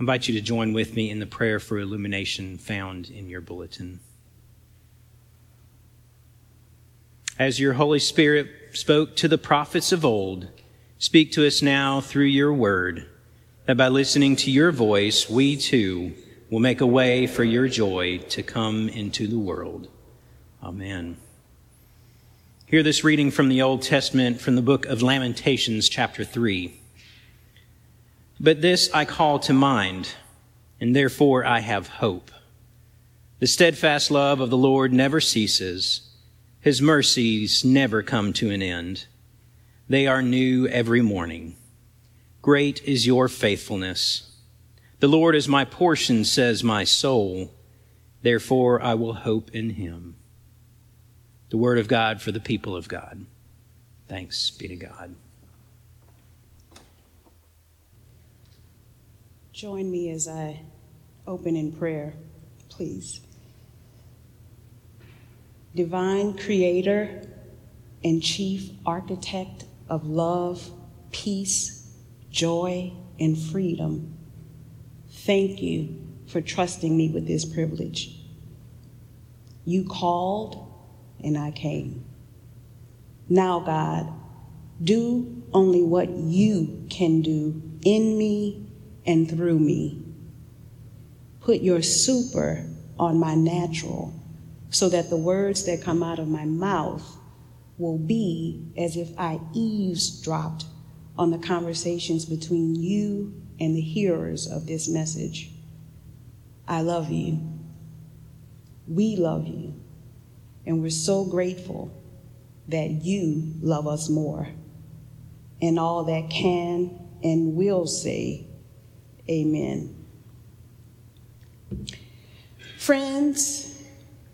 invite you to join with me in the prayer for illumination found in your bulletin. As your Holy Spirit spoke to the prophets of old, speak to us now through your word, that by listening to your voice, we too will make a way for your joy to come into the world. Amen. Hear this reading from the Old Testament from the book of Lamentations, chapter 3. But this I call to mind, and therefore I have hope. The steadfast love of the Lord never ceases. His mercies never come to an end. They are new every morning. Great is your faithfulness. The Lord is my portion, says my soul. Therefore I will hope in him. The word of God for the people of God. Thanks be to God. Join me as I open in prayer, please. Divine Creator and Chief Architect of love, peace, joy, and freedom, thank you for trusting me with this privilege. You called, and I came. Now, God, do only what you can do in me and through me. Put your super on my natural so that the words that come out of my mouth will be as if I eavesdropped on the conversations between you and the hearers of this message. I love you. We love you. And we're so grateful that you love us more. And all that can and will say Amen. Friends,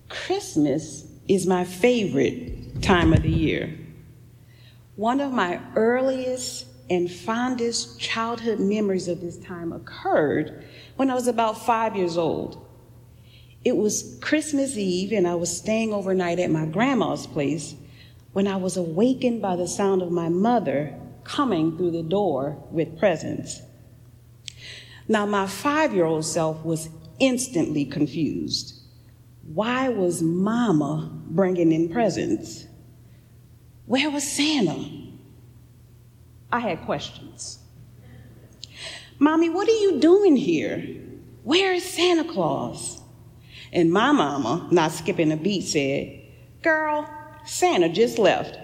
Christmas is my favorite time of the year. One of my earliest and fondest childhood memories of this time occurred when I was about five years old. It was Christmas Eve, and I was staying overnight at my grandma's place when I was awakened by the sound of my mother coming through the door with presents. Now, my five year old self was instantly confused. Why was mama bringing in presents? Where was Santa? I had questions. Mommy, what are you doing here? Where is Santa Claus? And my mama, not skipping a beat, said, Girl, Santa just left.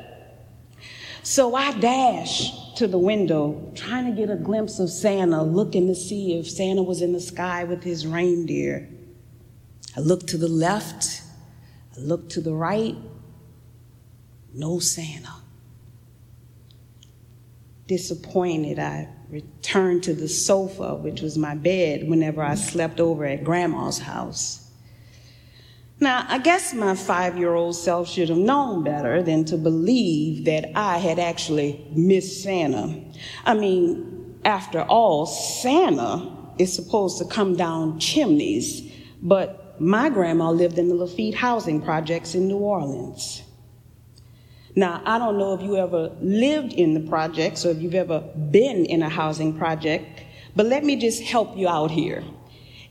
So I dashed to the window, trying to get a glimpse of Santa, looking to see if Santa was in the sky with his reindeer. I looked to the left, I looked to the right, no Santa. Disappointed, I returned to the sofa, which was my bed, whenever I slept over at Grandma's house. Now, I guess my five year old self should have known better than to believe that I had actually missed Santa. I mean, after all, Santa is supposed to come down chimneys, but my grandma lived in the Lafitte housing projects in New Orleans. Now, I don't know if you ever lived in the projects or if you've ever been in a housing project, but let me just help you out here.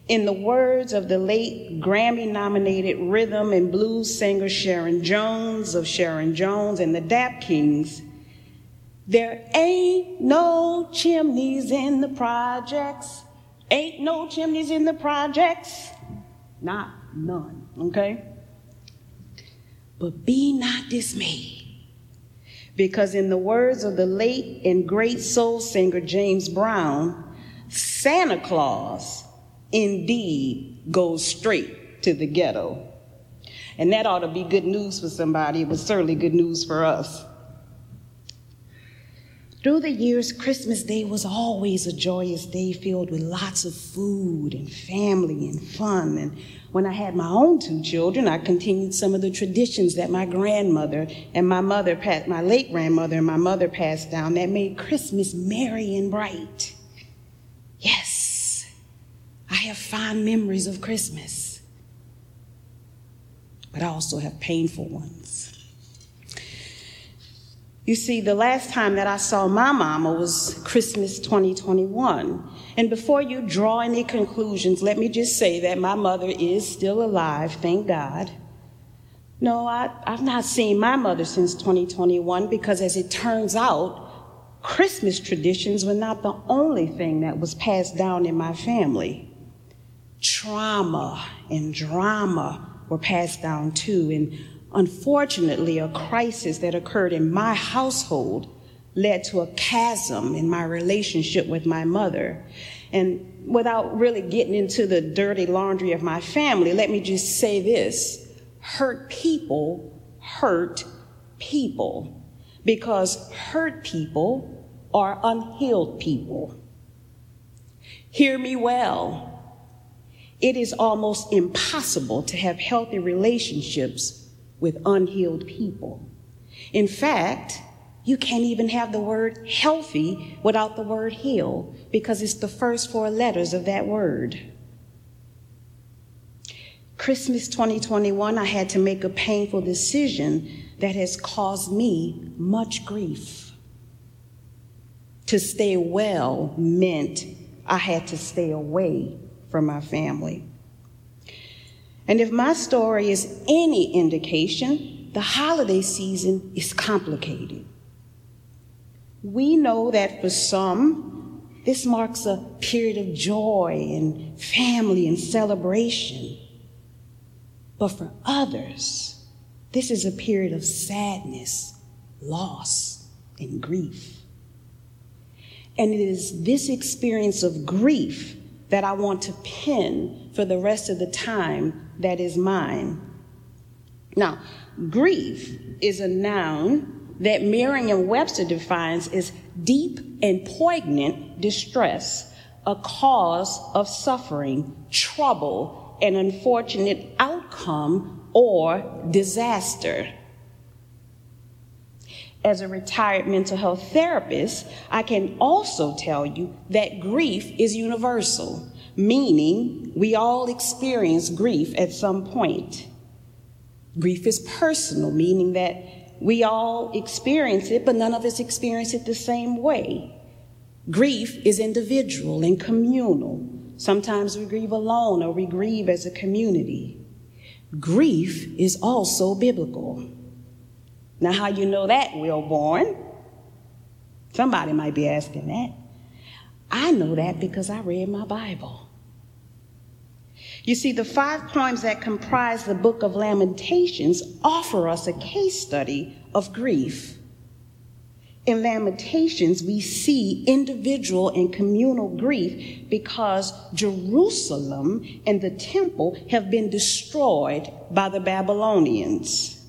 In the words of the late Grammy nominated rhythm and blues singer Sharon Jones of Sharon Jones and the Dap Kings, there ain't no chimneys in the projects. Ain't no chimneys in the projects. Not none, okay? But be not dismayed. Because, in the words of the late and great soul singer James Brown, Santa Claus indeed goes straight to the ghetto. And that ought to be good news for somebody. It was certainly good news for us. Through the years, Christmas Day was always a joyous day filled with lots of food and family and fun. And when I had my own two children, I continued some of the traditions that my grandmother and my mother, my late grandmother and my mother passed down that made Christmas merry and bright. Yes, I have fond memories of Christmas, but I also have painful ones. You see, the last time that I saw my mama was Christmas 2021. And before you draw any conclusions, let me just say that my mother is still alive, thank God. No, I, I've not seen my mother since 2021 because, as it turns out, Christmas traditions were not the only thing that was passed down in my family. Trauma and drama were passed down too, and Unfortunately, a crisis that occurred in my household led to a chasm in my relationship with my mother. And without really getting into the dirty laundry of my family, let me just say this hurt people hurt people because hurt people are unhealed people. Hear me well. It is almost impossible to have healthy relationships with unhealed people. In fact, you can't even have the word healthy without the word heal because it's the first four letters of that word. Christmas 2021, I had to make a painful decision that has caused me much grief. To stay well meant I had to stay away from my family. And if my story is any indication, the holiday season is complicated. We know that for some, this marks a period of joy and family and celebration. But for others, this is a period of sadness, loss, and grief. And it is this experience of grief that I want to pin for the rest of the time that is mine. Now, grief is a noun that Merriam Webster defines as deep and poignant distress, a cause of suffering, trouble, an unfortunate outcome, or disaster. As a retired mental health therapist, I can also tell you that grief is universal meaning we all experience grief at some point. Grief is personal, meaning that we all experience it, but none of us experience it the same way. Grief is individual and communal. Sometimes we grieve alone or we grieve as a community. Grief is also biblical. Now, how you know that, Wilborn? Somebody might be asking that. I know that because I read my Bible. You see, the five poems that comprise the book of Lamentations offer us a case study of grief. In Lamentations, we see individual and communal grief because Jerusalem and the temple have been destroyed by the Babylonians.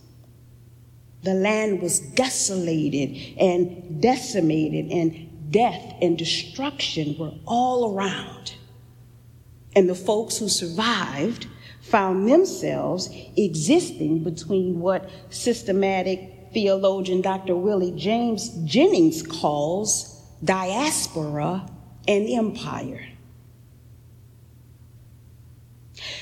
The land was desolated and decimated, and death and destruction were all around. And the folks who survived found themselves existing between what systematic theologian Dr. Willie James Jennings calls diaspora and empire.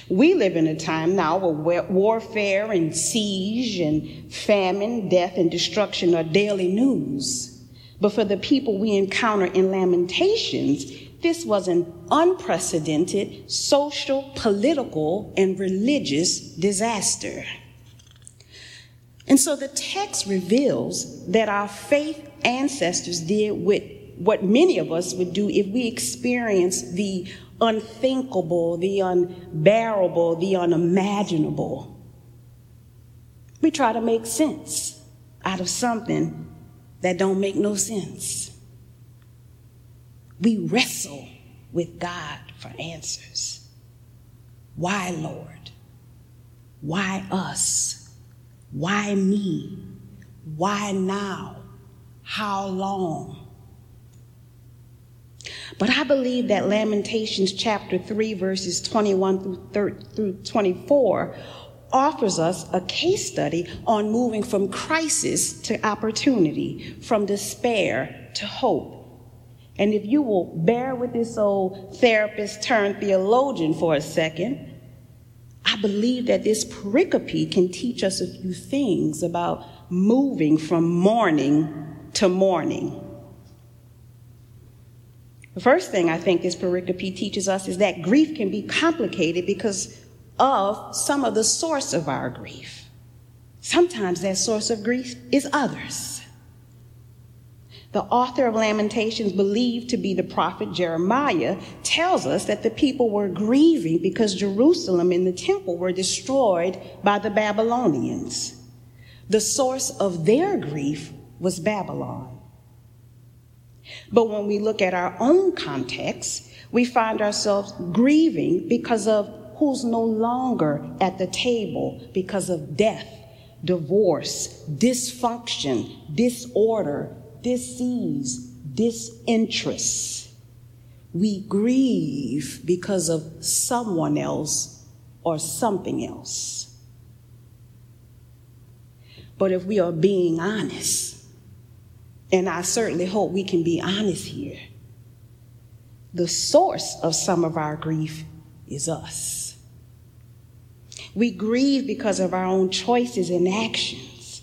We live in a time now where warfare and siege and famine, death and destruction are daily news. But for the people we encounter in Lamentations, this was an unprecedented social, political, and religious disaster. And so the text reveals that our faith ancestors did with what many of us would do if we experienced the unthinkable, the unbearable, the unimaginable. We try to make sense out of something that don't make no sense. We wrestle with God for answers. Why, Lord? Why us? Why me? Why now? How long? But I believe that Lamentations chapter 3, verses 21 through 24 offers us a case study on moving from crisis to opportunity, from despair to hope. And if you will bear with this old therapist turned theologian for a second, I believe that this pericope can teach us a few things about moving from mourning to morning. The first thing I think this pericope teaches us is that grief can be complicated because of some of the source of our grief. Sometimes that source of grief is others. The author of Lamentations, believed to be the prophet Jeremiah, tells us that the people were grieving because Jerusalem and the temple were destroyed by the Babylonians. The source of their grief was Babylon. But when we look at our own context, we find ourselves grieving because of who's no longer at the table because of death, divorce, dysfunction, disorder, disease, disinterest. We grieve because of someone else or something else. But if we are being honest, and I certainly hope we can be honest here, the source of some of our grief is us. We grieve because of our own choices and actions.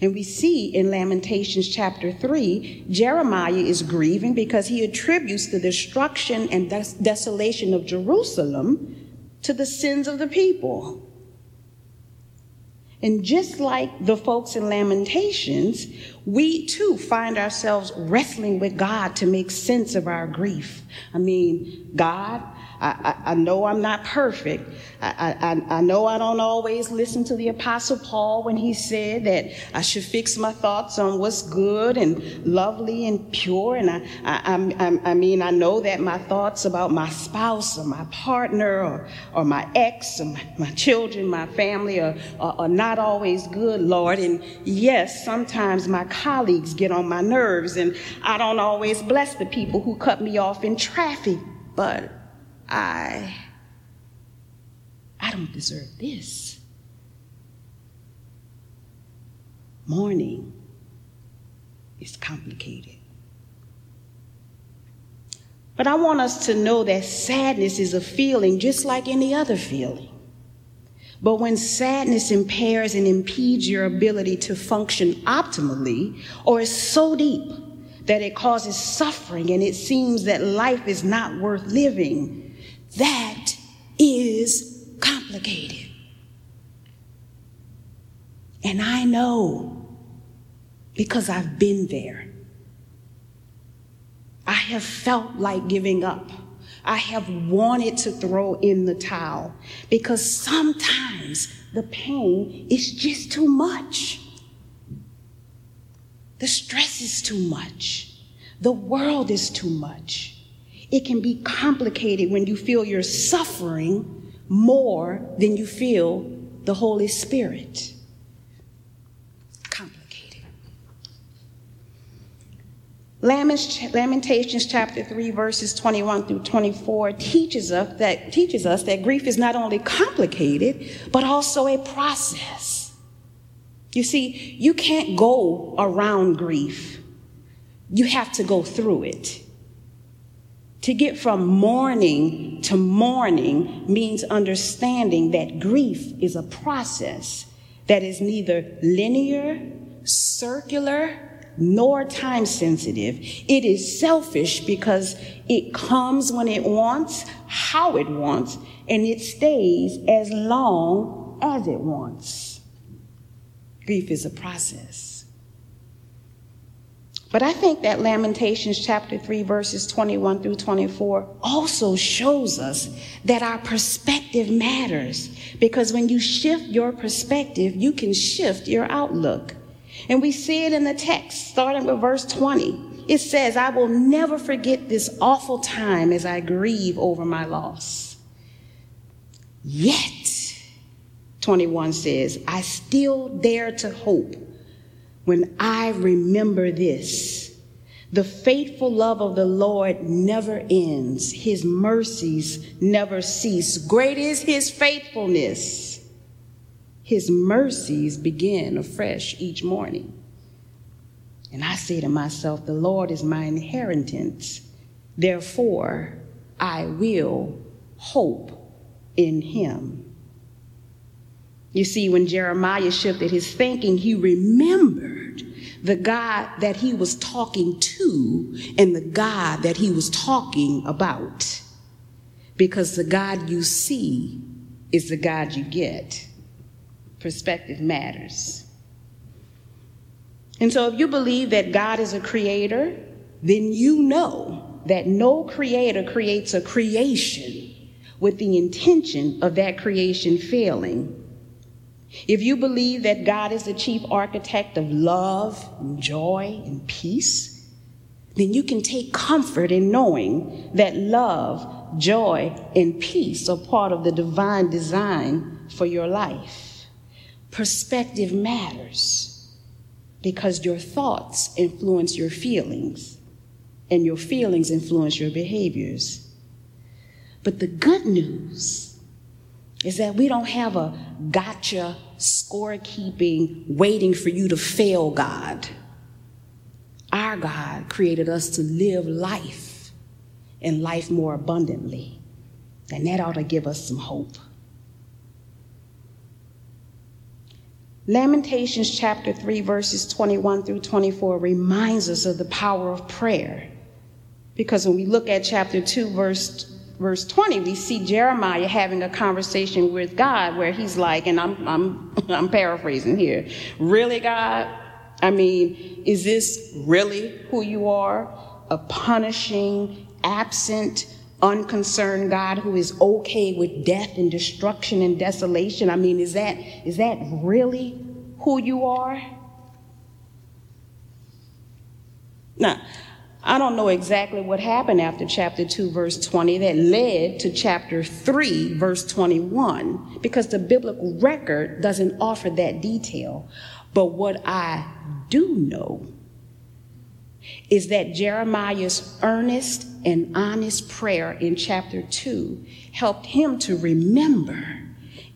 And we see in Lamentations chapter 3, Jeremiah is grieving because he attributes the destruction and des- desolation of Jerusalem to the sins of the people. And just like the folks in Lamentations, we too find ourselves wrestling with God to make sense of our grief. I mean, God, I, I, I, know I'm not perfect. I, I, I know I don't always listen to the Apostle Paul when he said that I should fix my thoughts on what's good and lovely and pure. And I, I, I, mean, I know that my thoughts about my spouse or my partner or, or my ex or my, my children, my family are, are, are not always good, Lord. And yes, sometimes my colleagues get on my nerves and I don't always bless the people who cut me off in traffic. But I I don't deserve this. Mourning is complicated. But I want us to know that sadness is a feeling just like any other feeling. But when sadness impairs and impedes your ability to function optimally, or is so deep that it causes suffering and it seems that life is not worth living, that is complicated. And I know because I've been there. I have felt like giving up. I have wanted to throw in the towel because sometimes the pain is just too much. The stress is too much. The world is too much. It can be complicated when you feel you're suffering more than you feel the Holy Spirit. Complicated. Lamentations chapter 3 verses 21 through 24 teaches us that teaches us that grief is not only complicated but also a process. You see, you can't go around grief. You have to go through it. To get from mourning to morning means understanding that grief is a process that is neither linear, circular, nor time sensitive. It is selfish because it comes when it wants, how it wants, and it stays as long as it wants. Grief is a process. But I think that Lamentations chapter 3, verses 21 through 24 also shows us that our perspective matters. Because when you shift your perspective, you can shift your outlook. And we see it in the text, starting with verse 20. It says, I will never forget this awful time as I grieve over my loss. Yet, 21 says, I still dare to hope when I remember this. The faithful love of the Lord never ends. His mercies never cease. Great is his faithfulness. His mercies begin afresh each morning. And I say to myself, the Lord is my inheritance. Therefore, I will hope in him. You see, when Jeremiah shifted his thinking, he remembered the God that he was talking to and the God that he was talking about. Because the God you see is the God you get. Perspective matters. And so, if you believe that God is a creator, then you know that no creator creates a creation with the intention of that creation failing. If you believe that God is the chief architect of love, and joy, and peace, then you can take comfort in knowing that love, joy, and peace are part of the divine design for your life. Perspective matters because your thoughts influence your feelings, and your feelings influence your behaviors. But the good news is that we don't have a gotcha scorekeeping waiting for you to fail God. Our God created us to live life and life more abundantly. And that ought to give us some hope. Lamentations chapter 3, verses 21 through 24 reminds us of the power of prayer. Because when we look at chapter 2, verse, verse 20, we see Jeremiah having a conversation with God where he's like, and I'm, I'm, I'm paraphrasing here, really, God? I mean, is this really who you are? A punishing, absent, unconcerned God who is okay with death and destruction and desolation? I mean, is that, is that really who you are? Now, I don't know exactly what happened after chapter 2, verse 20, that led to chapter 3, verse 21, because the biblical record doesn't offer that detail. But what I do know is that Jeremiah's earnest and honest prayer in chapter 2 helped him to remember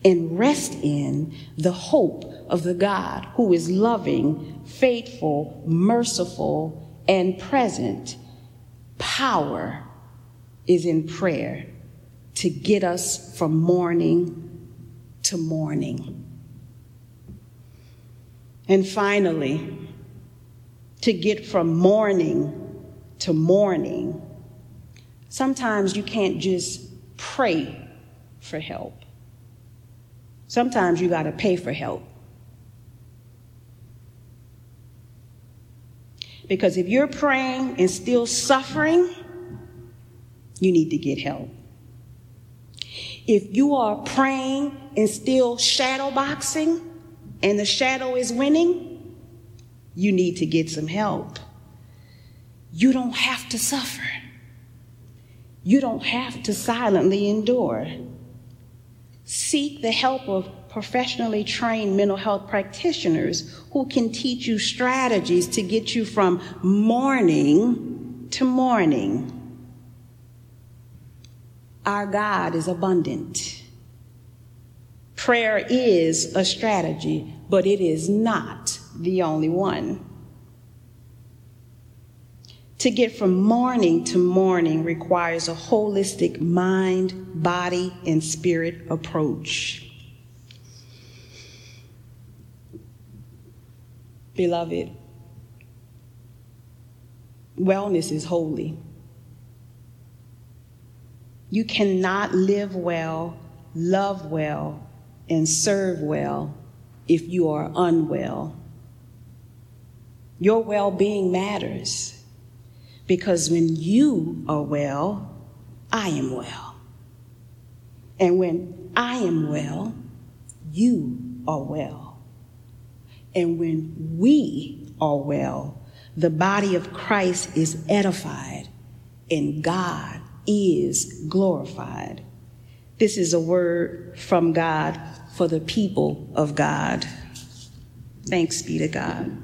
and rest in the hope of the God who is loving, faithful, merciful, and present. Power is in prayer to get us from mourning to morning. And finally, to get from mourning to morning, sometimes you can't just pray for help. Sometimes you got to pay for help. Because if you're praying and still suffering, you need to get help. If you are praying and still shadow boxing and the shadow is winning, you need to get some help. You don't have to suffer. You don't have to silently endure. Seek the help of professionally trained mental health practitioners who can teach you strategies to get you from mourning to morning. Our God is abundant. Prayer is a strategy, but it is not the only one. To get from mourning to morning requires a holistic mind, body, and spirit approach. Beloved, wellness is holy. You cannot live well, love well, and serve well if you are unwell. Your well being matters because when you are well, I am well. And when I am well, you are well. And when we are well, the body of Christ is edified and God is glorified. This is a word from God for the people of God. Thanks be to God.